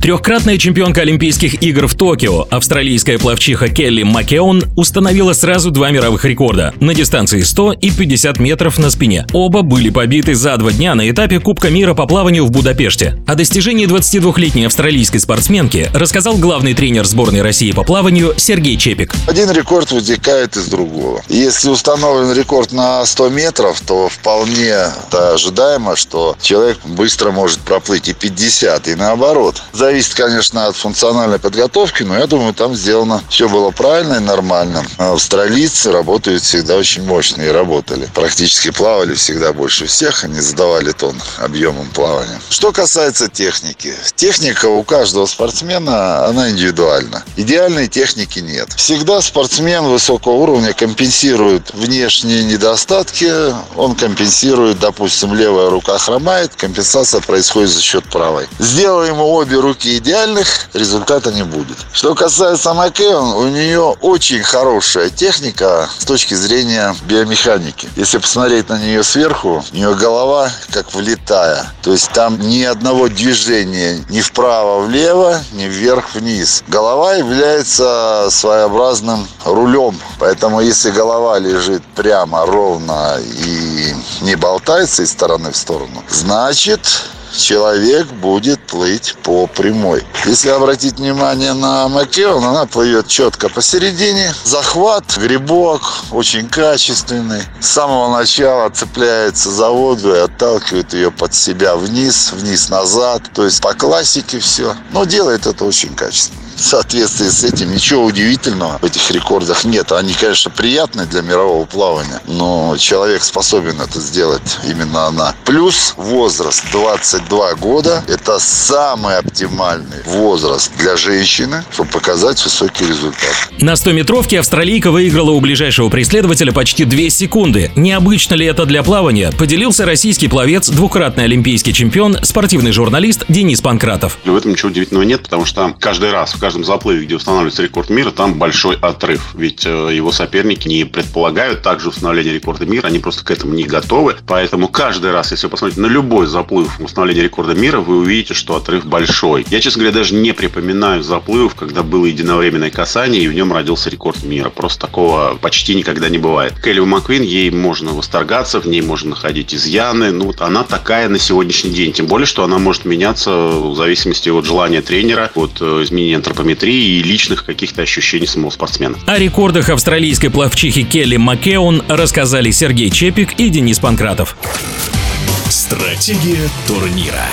Трехкратная чемпионка Олимпийских игр в Токио, австралийская пловчиха Келли Макеон установила сразу два мировых рекорда на дистанции 100 и 50 метров на спине. Оба были побиты за два дня на этапе Кубка мира по плаванию в Будапеште. О достижении 22-летней австралийской спортсменки рассказал главный тренер сборной России по плаванию Сергей Чепик. Один рекорд вытекает из другого. Если установлен рекорд на 100 метров, то вполне ожидаемо, что человек быстро может проплыть и 50, и наоборот. За зависит, конечно, от функциональной подготовки, но я думаю, там сделано все было правильно и нормально. Австралийцы работают всегда очень мощно и работали. Практически плавали всегда больше всех, они задавали тон объемом плавания. Что касается техники. Техника у каждого спортсмена, она индивидуальна. Идеальной техники нет. Всегда спортсмен высокого уровня компенсирует внешние недостатки, он компенсирует, допустим, левая рука хромает, компенсация происходит за счет правой. Сделаем обе руки руки идеальных, результата не будет. Что касается Макэон, у нее очень хорошая техника с точки зрения биомеханики. Если посмотреть на нее сверху, у нее голова как влетая. То есть там ни одного движения ни вправо-влево, ни вверх-вниз. Голова является своеобразным рулем. Поэтому если голова лежит прямо, ровно и не болтается из стороны в сторону, значит человек будет плыть по прямой. Если обратить внимание на Макеон, она плывет четко посередине. Захват, грибок очень качественный. С самого начала цепляется за воду и отталкивает ее под себя вниз, вниз-назад. То есть по классике все. Но делает это очень качественно в соответствии с этим ничего удивительного в этих рекордах нет. Они, конечно, приятны для мирового плавания, но человек способен это сделать именно она. Плюс возраст 22 года – это самый оптимальный возраст для женщины, чтобы показать высокий результат. На 100-метровке австралийка выиграла у ближайшего преследователя почти 2 секунды. Необычно ли это для плавания? Поделился российский пловец, двукратный олимпийский чемпион, спортивный журналист Денис Панкратов. В этом ничего удивительного нет, потому что каждый раз, в каждом заплыве, где устанавливается рекорд мира, там большой отрыв. Ведь э, его соперники не предполагают также установление рекорда мира, они просто к этому не готовы. Поэтому каждый раз, если вы посмотрите на любой заплыв установления рекорда мира, вы увидите, что отрыв большой. Я, честно говоря, даже не припоминаю заплывов, когда было единовременное касание, и в нем родился рекорд мира. Просто такого почти никогда не бывает. Келли Маквин, ей можно восторгаться, в ней можно находить изъяны. Ну, вот она такая на сегодняшний день. Тем более, что она может меняться в зависимости от желания тренера, от э, изменения антропометрии и личных каких-то ощущений самого спортсмена. О рекордах австралийской плавчихи Келли Маккеон рассказали Сергей Чепик и Денис Панкратов. Стратегия турнира.